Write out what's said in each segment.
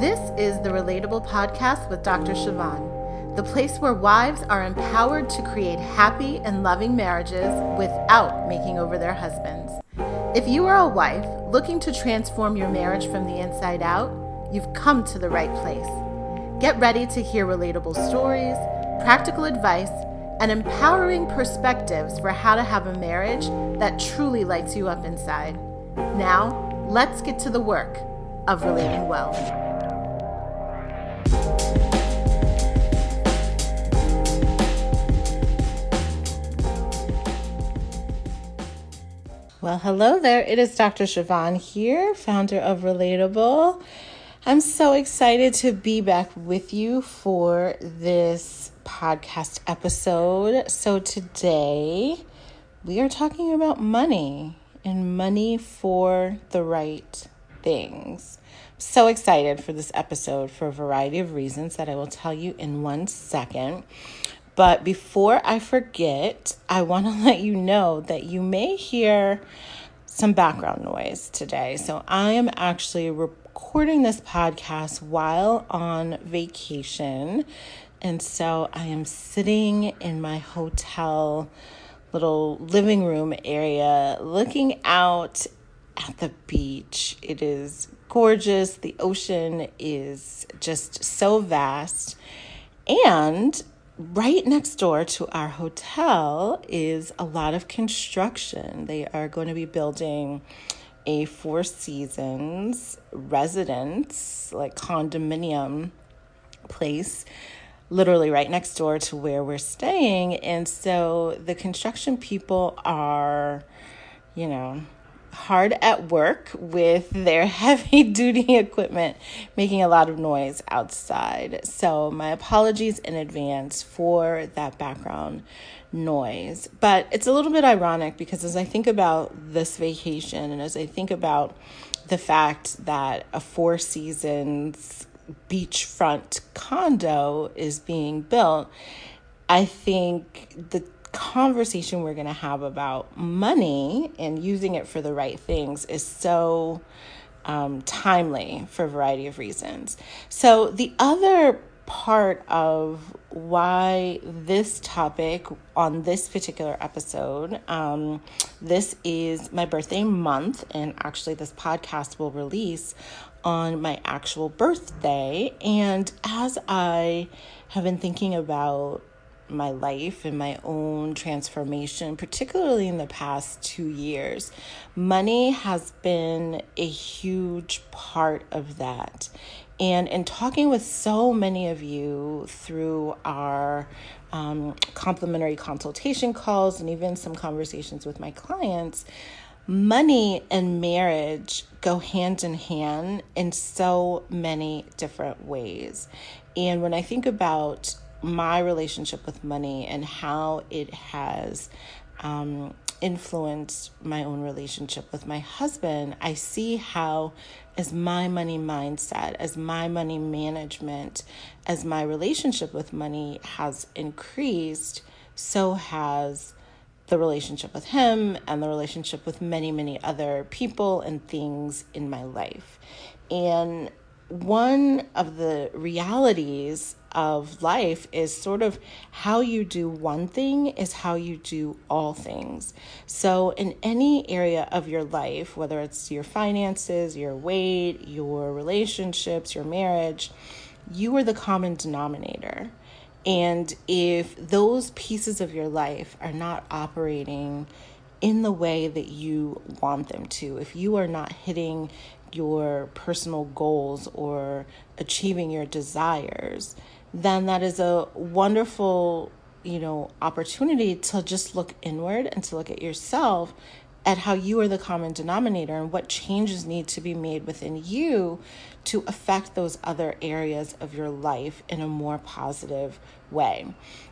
This is the Relatable Podcast with Dr. Siobhan, the place where wives are empowered to create happy and loving marriages without making over their husbands. If you are a wife looking to transform your marriage from the inside out, you've come to the right place. Get ready to hear relatable stories, practical advice, and empowering perspectives for how to have a marriage that truly lights you up inside. Now, let's get to the work of relating well. Well, hello there. It is Dr. Siobhan here, founder of Relatable. I'm so excited to be back with you for this podcast episode. So, today we are talking about money and money for the right things. So excited for this episode for a variety of reasons that I will tell you in one second. But before I forget, I want to let you know that you may hear some background noise today. So I am actually recording this podcast while on vacation. And so I am sitting in my hotel little living room area looking out at the beach. It is gorgeous. The ocean is just so vast. And right next door to our hotel is a lot of construction. They are going to be building a Four Seasons residence, like condominium place, literally right next door to where we're staying. And so the construction people are, you know, hard at work with their heavy duty equipment making a lot of noise outside. So, my apologies in advance for that background noise. But it's a little bit ironic because as I think about this vacation and as I think about the fact that a Four Seasons beachfront condo is being built, I think the conversation we're going to have about money and using it for the right things is so um, timely for a variety of reasons. So, the other part of why this topic on this particular episode, um, this is my birthday month, and actually, this podcast will release on my actual birthday. And as I have been thinking about my life and my own transformation, particularly in the past two years, money has been a huge part of that. And in talking with so many of you through our um, complimentary consultation calls and even some conversations with my clients, money and marriage go hand in hand in so many different ways. And when I think about my relationship with money and how it has um, influenced my own relationship with my husband, I see how, as my money mindset, as my money management, as my relationship with money has increased, so has the relationship with him and the relationship with many, many other people and things in my life. And one of the realities of life is sort of how you do one thing is how you do all things. So, in any area of your life, whether it's your finances, your weight, your relationships, your marriage, you are the common denominator. And if those pieces of your life are not operating in the way that you want them to, if you are not hitting your personal goals or achieving your desires, then that is a wonderful, you know, opportunity to just look inward and to look at yourself at how you are the common denominator and what changes need to be made within you to affect those other areas of your life in a more positive way.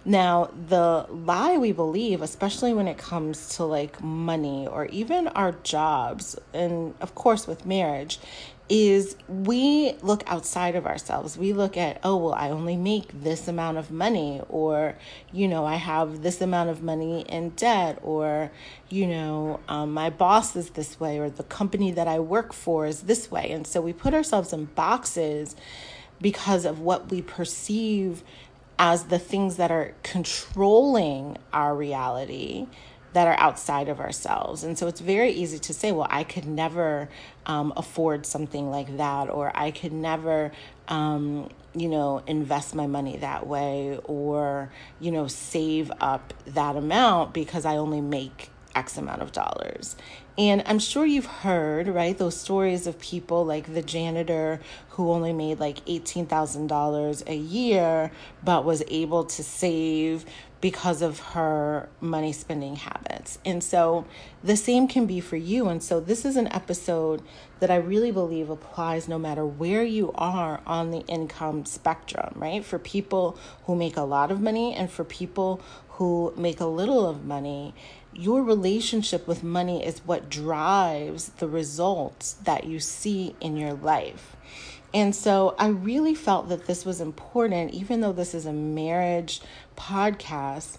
Now, the lie we believe, especially when it comes to like money or even our jobs, and of course with marriage, is we look outside of ourselves. We look at, oh, well, I only make this amount of money, or, you know, I have this amount of money in debt, or, you know, um, my boss is this way, or the company that I work for is this way. And so we put ourselves in boxes because of what we perceive as the things that are controlling our reality that are outside of ourselves. And so it's very easy to say, well, I could never um, afford something like that, or I could never, um, you know, invest my money that way, or, you know, save up that amount because I only make X amount of dollars. And I'm sure you've heard, right, those stories of people like the janitor who only made like $18,000 a year, but was able to save because of her money spending habits. And so the same can be for you. And so this is an episode that I really believe applies no matter where you are on the income spectrum, right? For people who make a lot of money and for people who make a little of money your relationship with money is what drives the results that you see in your life. And so I really felt that this was important, even though this is a marriage podcast.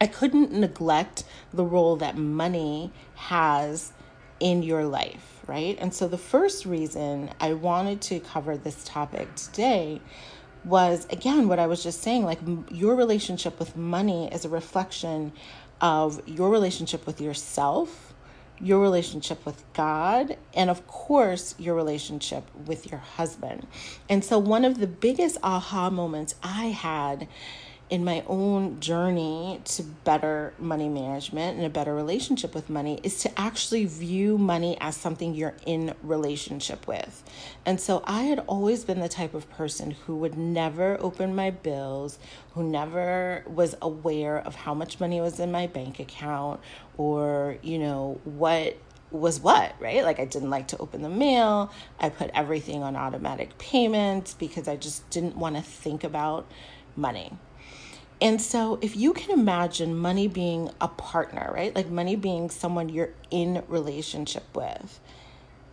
I couldn't neglect the role that money has in your life, right? And so the first reason I wanted to cover this topic today was again what I was just saying like your relationship with money is a reflection of your relationship with yourself, your relationship with God, and of course, your relationship with your husband. And so, one of the biggest aha moments I had in my own journey to better money management and a better relationship with money is to actually view money as something you're in relationship with. And so I had always been the type of person who would never open my bills, who never was aware of how much money was in my bank account or, you know, what was what, right? Like I didn't like to open the mail. I put everything on automatic payments because I just didn't want to think about money. And so, if you can imagine money being a partner, right? Like money being someone you're in relationship with,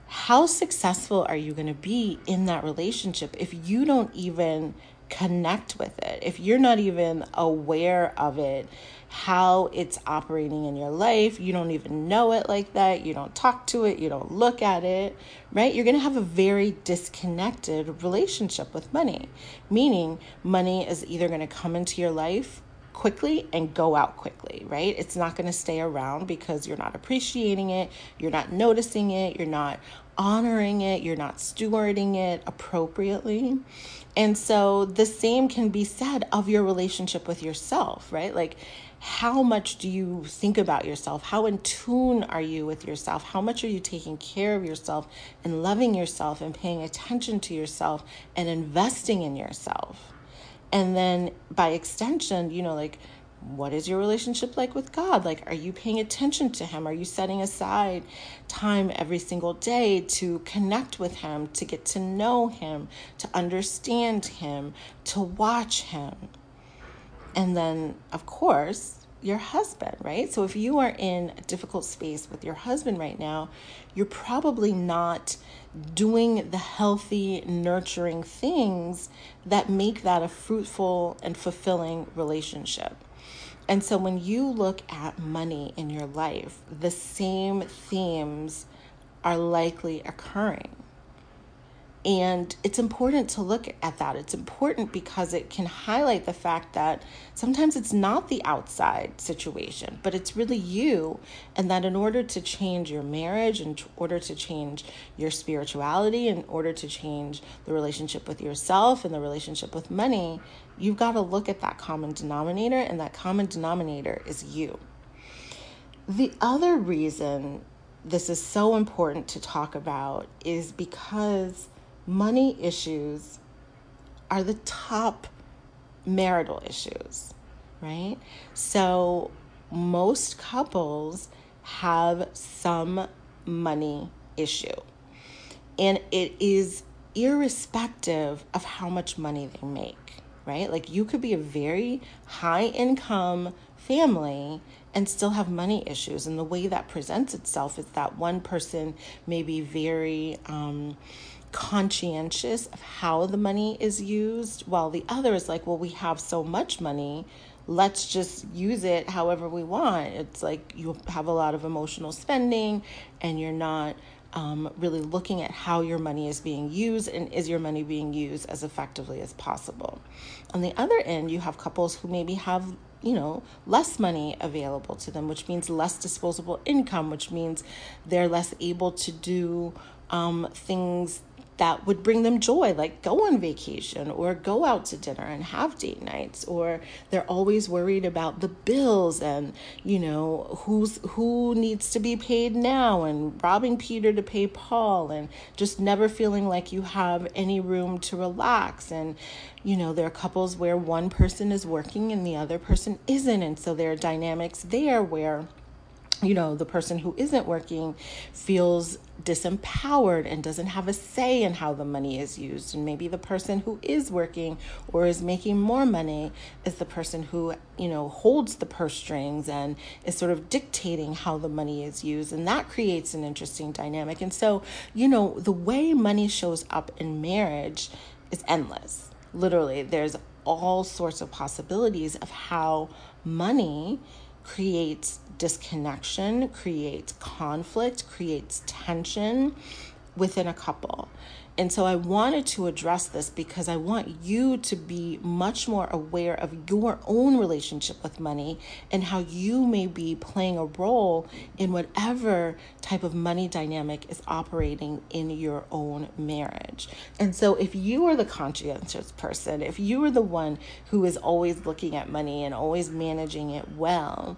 how successful are you going to be in that relationship if you don't even connect with it, if you're not even aware of it, how it's operating in your life, you don't even know it like that, you don't talk to it, you don't look at it, right? You're going to have a very disconnected relationship with money, meaning money is either going to come into your life quickly and go out quickly, right? It's not going to stay around because you're not appreciating it, you're not noticing it, you're not honoring it, you're not stewarding it appropriately. And so the same can be said of your relationship with yourself, right? Like, how much do you think about yourself? How in tune are you with yourself? How much are you taking care of yourself and loving yourself and paying attention to yourself and investing in yourself? And then by extension, you know, like, what is your relationship like with God? Like, are you paying attention to Him? Are you setting aside time every single day to connect with Him, to get to know Him, to understand Him, to watch Him? And then, of course, your husband, right? So if you are in a difficult space with your husband right now, you're probably not doing the healthy, nurturing things that make that a fruitful and fulfilling relationship. And so when you look at money in your life, the same themes are likely occurring. And it's important to look at that. It's important because it can highlight the fact that sometimes it's not the outside situation, but it's really you. And that in order to change your marriage, in order to change your spirituality, in order to change the relationship with yourself and the relationship with money, you've got to look at that common denominator, and that common denominator is you. The other reason this is so important to talk about is because money issues are the top marital issues, right? So most couples have some money issue, and it is irrespective of how much money they make. right? Like you could be a very high income family and still have money issues. And the way that presents itself is that one person may be very um, conscientious of how the money is used, while the other is like, well, we have so much money. Let's just use it however we want. It's like you have a lot of emotional spending and you're not um, really looking at how your money is being used and is your money being used as effectively as possible. On the other end, you have couples who maybe have you know, less money available to them, which means less disposable income, which means they're less able to do um, things that would bring them joy, like go on vacation or go out to dinner and have date nights, or they're always worried about the bills and you know who's who needs to be paid now and robbing Peter to pay Paul and just never feeling like you have any room to relax. And you know there are couples where one person is working and the other person isn't. And so there are dynamics there where you know, the person who isn't working feels disempowered and doesn't have a say in how the money is used. And maybe the person who is working or is making more money is the person who, you know, holds the purse strings and is sort of dictating how the money is used. And that creates an interesting dynamic. And so, you know, the way money shows up in marriage is endless. Literally, there's all sorts of possibilities of how money creates disconnection, creates conflict, creates tension within a couple. And so I wanted to address this because I want you to be much more aware of your own relationship with money and how you may be playing a role in whatever type of money dynamic is operating in your own marriage. And so if you are the conscientious person, if you are the one who is always looking at money and always managing it well,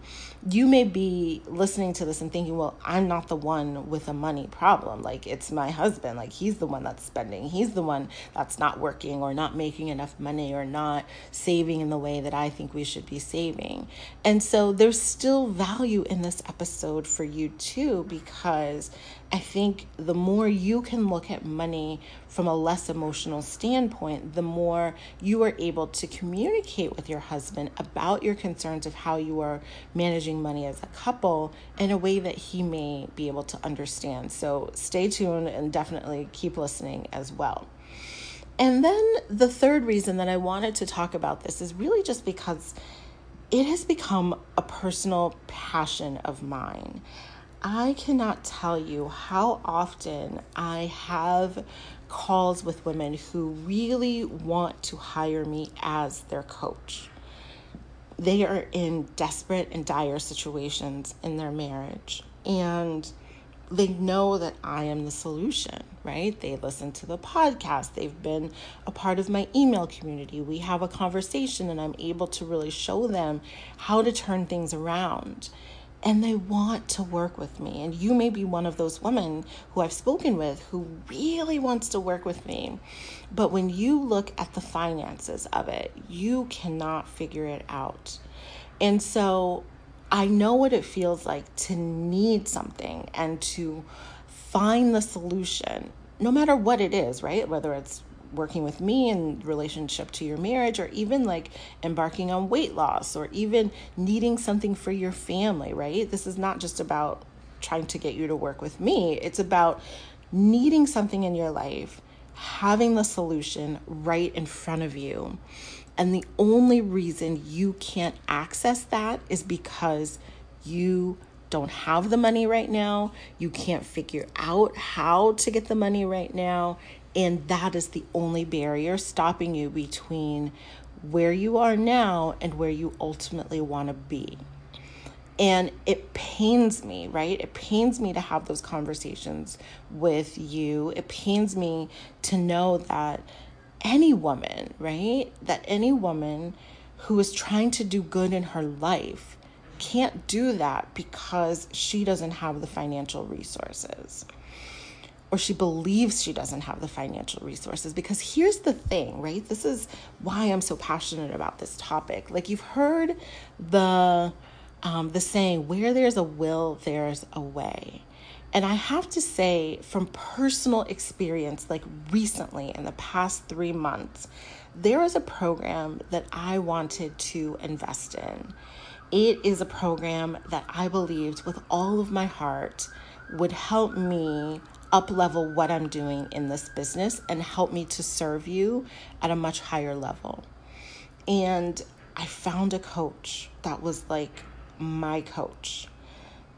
you may be listening to this and thinking, well, I'm not the one with a money problem. Like it's my husband, like he's the one that's spending. He's the one that's not working or not making enough money or not saving in the way that I think we should be saving. And so there's still value in this episode for you too, because I think the more you can look at money from a less emotional standpoint, the more you are able to communicate with your husband about your concerns of how you are managing money as a couple in a way that he may be able to understand. So stay tuned and definitely keep listening as well. And then the third reason that I wanted to talk about this is really just because it has become a personal passion of mine. I cannot tell you how often I have calls with women who really want to hire me as their coach. They are in desperate and dire situations in their marriage, and they know that I am the solution, right? They listen to the podcast, they've been a part of my email community. We have a conversation, and I'm able to really show them how to turn things around and they want to work with me. And you may be one of those women who I've spoken with who really wants to work with me. But when you look at the finances of it, you cannot figure it out. And so I know what it feels like to need something and to find the solution, no matter what it is, right? Whether it's working with me in relationship to your marriage or even like embarking on weight loss or even needing something for your family, right? This is not just about trying to get you to work with me. It's about needing something in your life, having the solution right in front of you. And the only reason you can't access that is because you don't have the money right now. You can't figure out how to get the money right now. And that is the only barrier stopping you between where you are now and where you ultimately want to be. And it pains me, right? It pains me to have those conversations with you. It pains me to know that any woman, right? That any woman who is trying to do good in her life can't do that because she doesn't have the financial resources or she believes she doesn't have the financial resources. Because here's the thing, right? This is why I'm so passionate about this topic. Like you've heard the um, the saying, "Where there's a will, there's a way." And I have to say, from personal experience, like recently in the past three months, there was a program that I wanted to invest in. It is a program that I believed with all of my heart would help me up level what I'm doing in this business and help me to serve you at a much higher level. And I found a coach that was like my coach.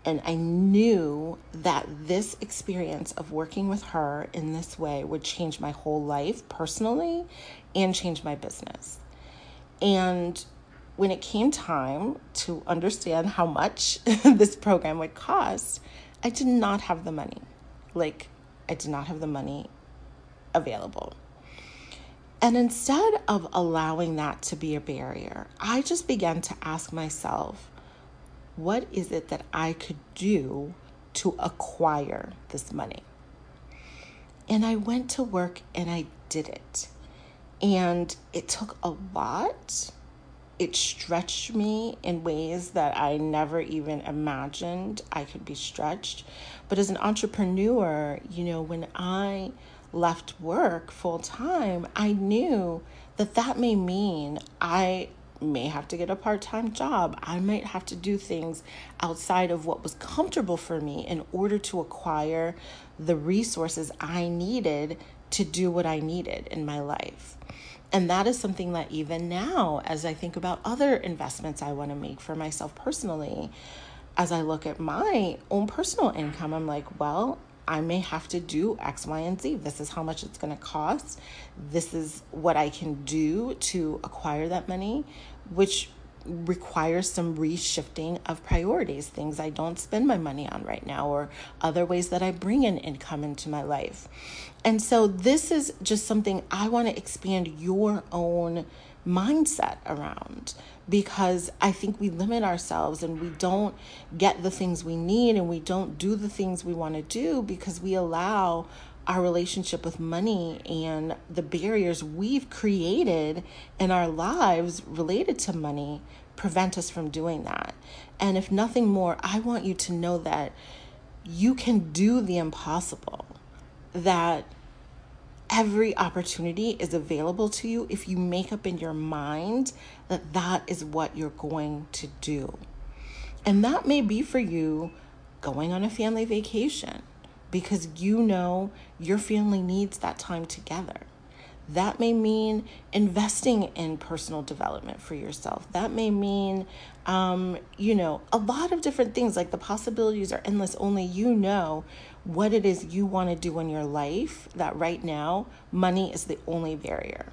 And I knew that this experience of working with her in this way would change my whole life personally and change my business. And when it came time to understand how much this program would cost, I did not have the money. Like, I did not have the money available. And instead of allowing that to be a barrier, I just began to ask myself, what is it that I could do to acquire this money? And I went to work and I did it. And it took a lot. It stretched me in ways that I never even imagined I could be stretched. But as an entrepreneur, you know, when I left work full time, I knew that that may mean I may have to get a part time job. I might have to do things outside of what was comfortable for me in order to acquire the resources I needed to do what I needed in my life. And that is something that even now, as I think about other investments I want to make for myself personally, as I look at my own personal income, I'm like, well, I may have to do X, Y, and Z. This is how much it's going to cost. This is what I can do to acquire that money, which requires some reshifting of priorities, things I don't spend my money on right now, or other ways that I bring in income into my life. And so, this is just something I want to expand your own mindset around because I think we limit ourselves and we don't get the things we need and we don't do the things we want to do because we allow our relationship with money and the barriers we've created in our lives related to money prevent us from doing that. And if nothing more, I want you to know that you can do the impossible, that every opportunity is available to you if you make up in your mind that that is what you're going to do. And that may be for you going on a family vacation because you know your family needs that time together. That may mean investing in personal development for yourself. That may mean, um, you know, a lot of different things. Like the possibilities are endless. Only you know what it is you want to do in your life. That right now, money is the only barrier.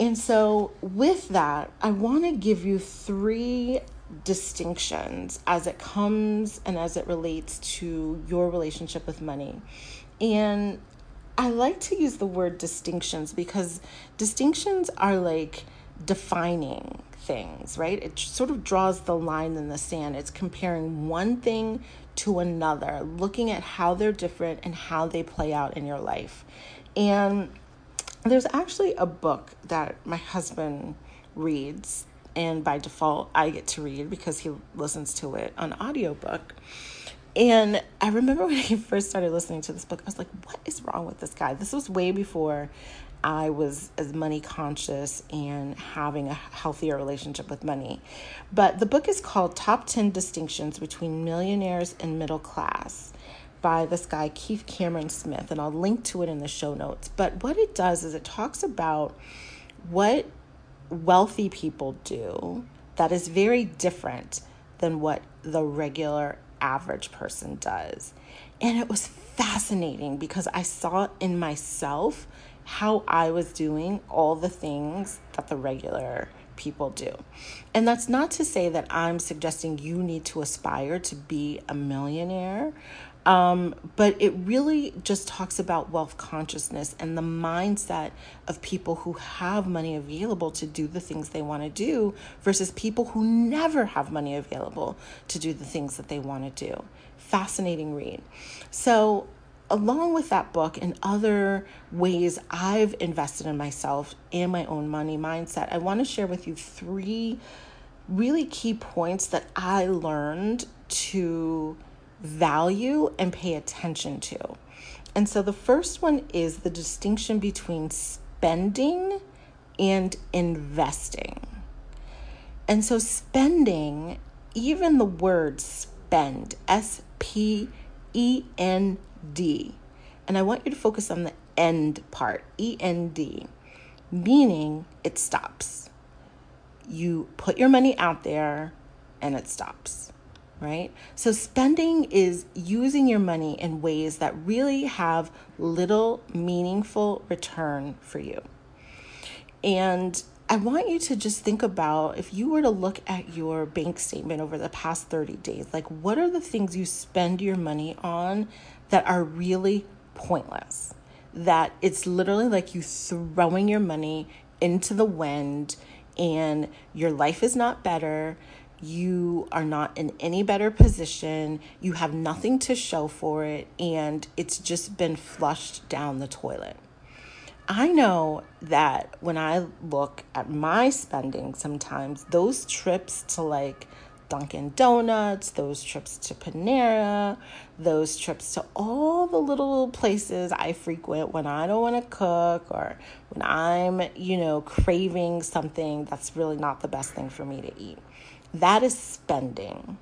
And so, with that, I want to give you three distinctions as it comes and as it relates to your relationship with money. And I like to use the word distinctions because distinctions are like defining things, right? It sort of draws the line in the sand. It's comparing one thing to another, looking at how they're different and how they play out in your life. And there's actually a book that my husband reads and by default I get to read because he listens to it on audiobook. And I remember when I first started listening to this book, I was like, what is wrong with this guy? This was way before I was as money conscious and having a healthier relationship with money. But the book is called Top 10 Distinctions Between Millionaires and Middle Class by this guy, Keith Cameron Smith, and I'll link to it in the show notes. But what it does is it talks about what wealthy people do that is very different than what the regular average person does. And it was fascinating because I saw in myself how I was doing all the things that the regular people do. And that's not to say that I'm suggesting you need to aspire to be a millionaire um, but it really just talks about wealth consciousness and the mindset of people who have money available to do the things they want to do versus people who never have money available to do the things that they want to do. Fascinating read. So, along with that book and other ways I've invested in myself and my own money mindset, I want to share with you three really key points that I learned to value and pay attention to. And so the first one is the distinction between spending and investing. And so spending, even the word spend, S P E N D, and I want you to focus on the end part, E N D, meaning it stops. You put your money out there and it stops, right? So, spending is using your money in ways that really have little meaningful return for you. And I want you to just think about if you were to look at your bank statement over the past 30 days, like what are the things you spend your money on that are really pointless? That it's literally like you throwing your money into the wind and your life is not better. You are not in any better position. You have nothing to show for it, and it's just been flushed down the toilet. I know that when I look at my spending, sometimes those trips to like Dunkin' Donuts, those trips to Panera, those trips to all the little places I frequent when I don't want to cook or when I'm, you know, craving something that's really not the best thing for me to eat. That is spending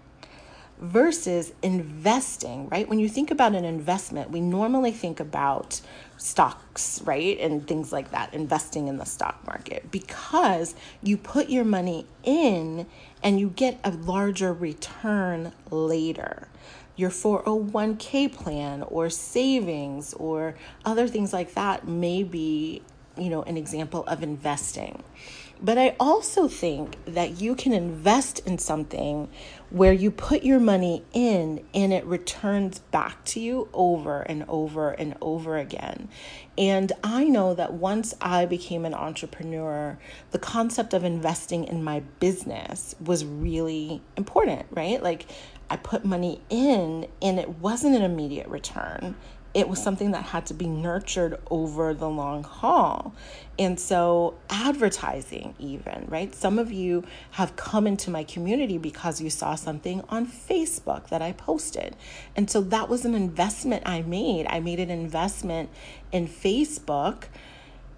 versus investing, right? When you think about an investment, we normally think about stocks, right? And things like that, investing in the stock market because you put your money in and you get a larger return later. Your 401k plan or savings or other things like that may be, you know, an example of investing. But I also think that you can invest in something where you put your money in and it returns back to you over and over and over again. And I know that once I became an entrepreneur, the concept of investing in my business was really important, right? Like I put money in and it wasn't an immediate return it was something that had to be nurtured over the long haul. And so, advertising, even, right? Some of you have come into my community because you saw something on Facebook that I posted. And so, that was an investment I made. I made an investment in Facebook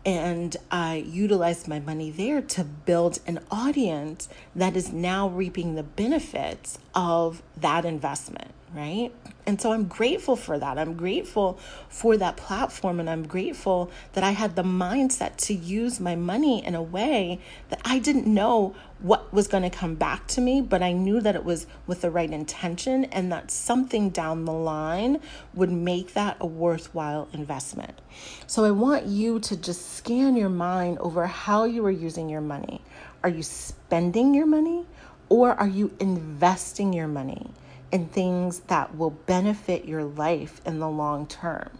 and I utilized my money there to build an audience that is now reaping the benefits of that investment right? And so I'm grateful for that. I'm grateful for that platform and I'm grateful that I had the mindset to use my money in a way that I didn't know what was going to come back to me, but I knew that it was with the right intention and that something down the line would make that a worthwhile investment. So I want you to just scan your mind over how you are using your money. Are you spending your money or are you investing your money? And things that will benefit your life in the long term,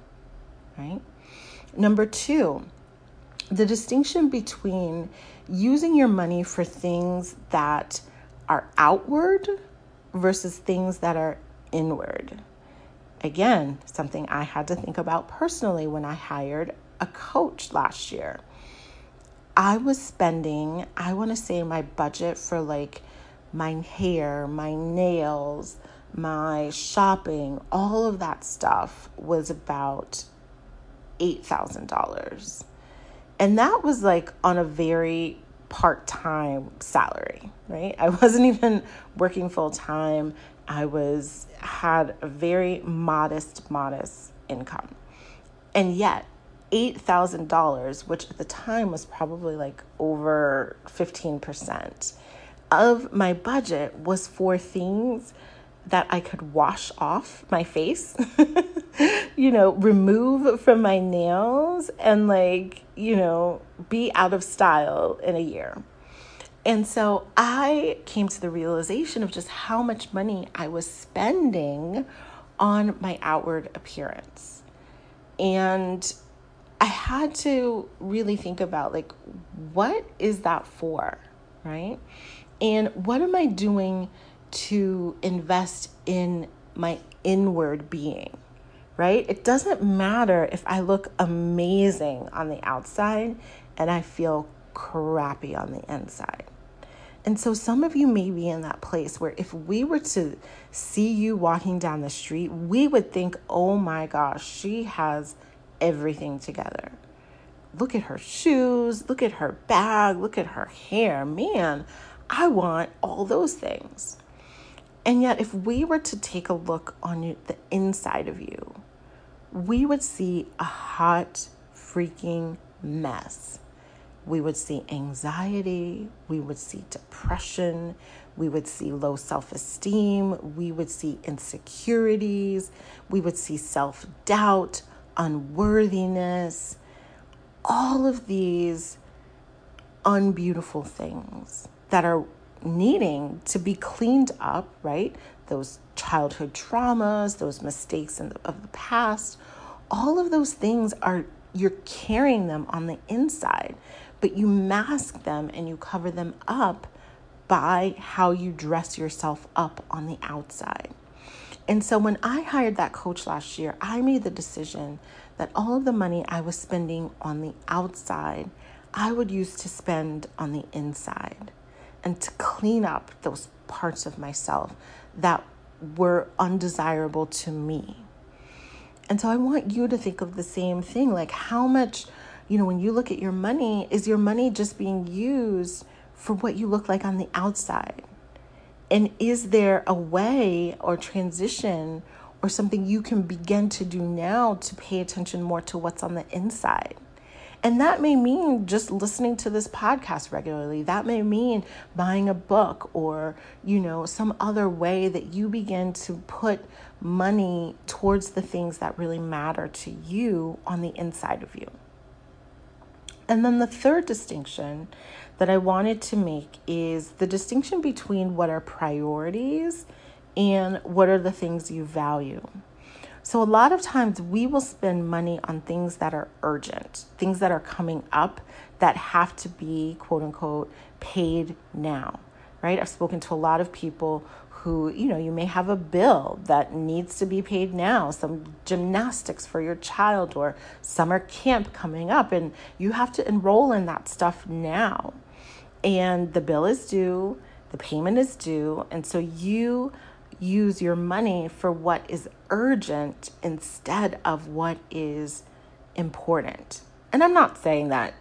right? Number two, the distinction between using your money for things that are outward versus things that are inward. Again, something I had to think about personally when I hired a coach last year. I was spending, I want to say, my budget for like my hair, my nails, my shopping, all of that stuff was about $8,000. And that was like on a very part time salary, right? I wasn't even working full time. I was had a very modest, modest income. And yet, $8,000, which at the time was probably like over 15% of my budget, was for things that I could wash off my face, you know, remove from my nails, and like, you know, be out of style in a year. And so I came to the realization of just how much money I was spending on my outward appearance. And I had to really think about like, what is that for? Right? And what am I doing? To invest in my inward being, right? It doesn't matter if I look amazing on the outside and I feel crappy on the inside. And so some of you may be in that place where if we were to see you walking down the street, we would think, oh my gosh, she has everything together. Look at her shoes, look at her bag, look at her hair. Man, I want all those things. And yet, if we were to take a look on the inside of you, we would see a hot freaking mess. We would see anxiety, we would see depression, we would see low self esteem, we would see insecurities, we would see self doubt, unworthiness, all of these unbeautiful things that are needing to be cleaned up, right? Those childhood traumas, those mistakes the, of the past, all of those things are, you're carrying them on the inside, but you mask them and you cover them up by how you dress yourself up on the outside. And so when I hired that coach last year, I made the decision that all of the money I was spending on the outside, I would use to spend on the inside and to clean up those parts of myself that were undesirable to me. And so I want you to think of the same thing like how much, you know, when you look at your money, is your money just being used for what you look like on the outside? And is there a way or transition or something you can begin to do now to pay attention more to what's on the inside? And that may mean just listening to this podcast regularly. That may mean buying a book or, you know, some other way that you begin to put money towards the things that really matter to you on the inside of you. And then the third distinction that I wanted to make is the distinction between what are priorities and what are the things you value. So, a lot of times we will spend money on things that are urgent, things that are coming up that have to be quote unquote paid now, right? I've spoken to a lot of people who, you know, you may have a bill that needs to be paid now, some gymnastics for your child or summer camp coming up, and you have to enroll in that stuff now. And the bill is due, the payment is due, and so you use your money for what is urgent instead of what is important. And I'm not saying that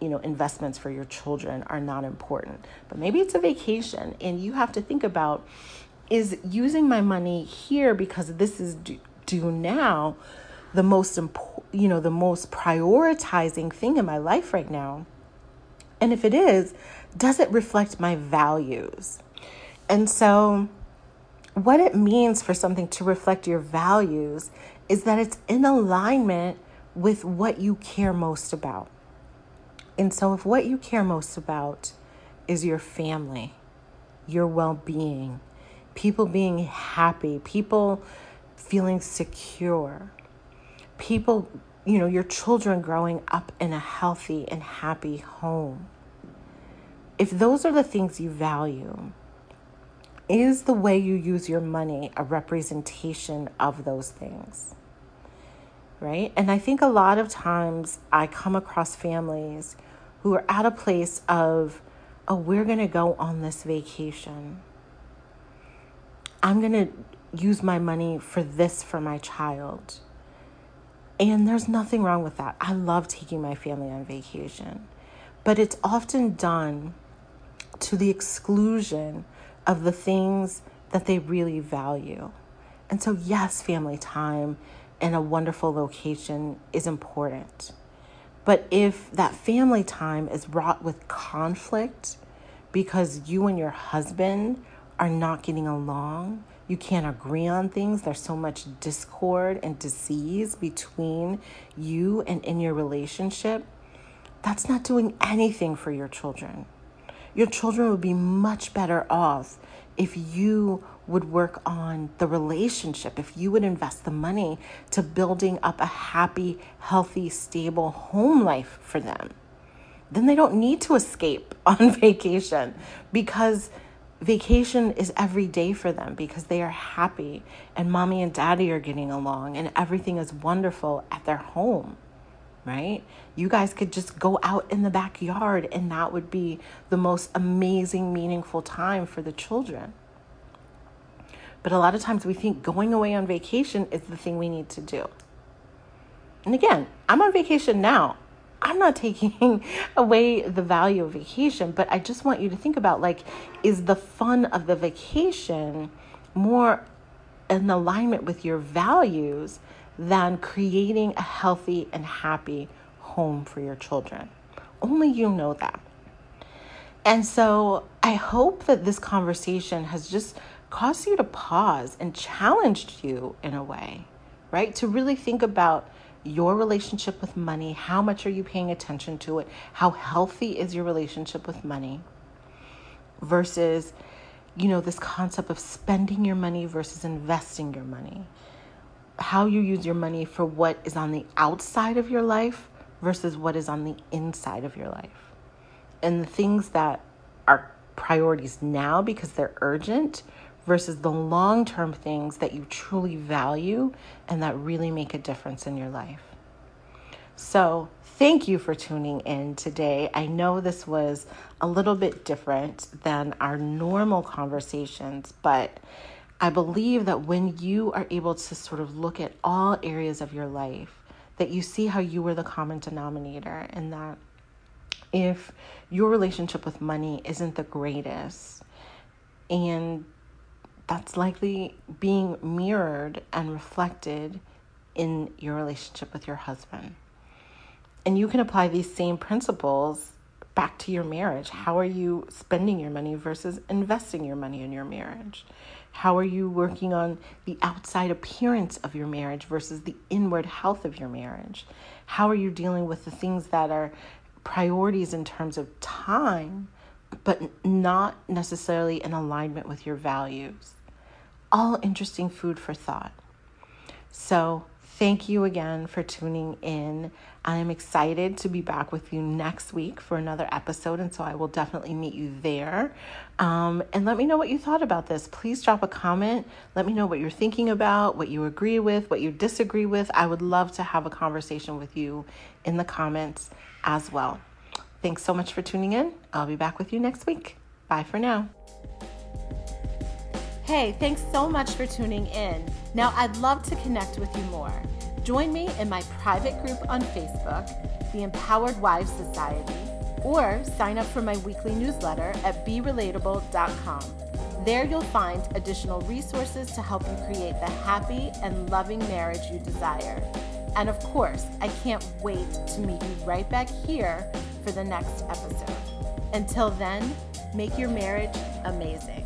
you know investments for your children are not important, but maybe it's a vacation and you have to think about is using my money here because this is due, due now the most important you know the most prioritizing thing in my life right now. And if it is, does it reflect my values? And so what it means for something to reflect your values is that it's in alignment with what you care most about. And so, if what you care most about is your family, your well being, people being happy, people feeling secure, people, you know, your children growing up in a healthy and happy home, if those are the things you value, is the way you use your money a representation of those things? Right? And I think a lot of times I come across families who are at a place of, oh, we're going to go on this vacation. I'm going to use my money for this for my child. And there's nothing wrong with that. I love taking my family on vacation. But it's often done to the exclusion of the things that they really value. And so, yes, family time in a wonderful location is important. But if that family time is wrought with conflict because you and your husband are not getting along, you can't agree on things, there's so much discord and disease between you and in your relationship, that's not doing anything for your children. Your children would be much better off if you would work on the relationship, if you would invest the money to building up a happy, healthy, stable home life for them. Then they don't need to escape on vacation because vacation is every day for them because they are happy and mommy and daddy are getting along and everything is wonderful at their home, right? You guys could just go out in the backyard and that would be the most amazing, meaningful time for the children. But a lot of times we think going away on vacation is the thing we need to do. And again, I'm on vacation now. I'm not taking away the value of vacation, but I just want you to think about like, is the fun of the vacation more in alignment with your values than creating a healthy and happy home for your children? Only you know that. And so I hope that this conversation has just caused you to pause and challenged you in a way, right? To really think about your relationship with money. How much are you paying attention to it? How healthy is your relationship with money? Versus, you know, this concept of spending your money versus investing your money. How you use your money for what is on the outside of your life versus what is on the inside of your life. And the things that are priorities now because they're urgent versus the long term things that you truly value and that really make a difference in your life. So, thank you for tuning in today. I know this was a little bit different than our normal conversations, but I believe that when you are able to sort of look at all areas of your life, that you see how you were the common denominator, and that if your relationship with money isn't the greatest, and that's likely being mirrored and reflected in your relationship with your husband. And you can apply these same principles back to your marriage. How are you spending your money versus investing your money in your marriage? How are you working on the outside appearance of your marriage versus the inward health of your marriage? How are you dealing with the things that are priorities in terms of time, but not necessarily in alignment with your values? all interesting food for thought. So, thank you again for tuning in. I am excited to be back with you next week for another episode, and so I will definitely meet you there. Um, and let me know what you thought about this. Please drop a comment. Let me know what you're thinking about, what you agree with, what you disagree with. I would love to have a conversation with you in the comments as well. Thanks so much for tuning in. I'll be back with you next week. Bye for now. Hey, thanks so much for tuning in. Now, I'd love to connect with you more. Join me in my private group on Facebook, the Empowered Wives Society, or sign up for my weekly newsletter at berelatable.com. There you'll find additional resources to help you create the happy and loving marriage you desire. And of course, I can't wait to meet you right back here for the next episode. Until then, make your marriage amazing.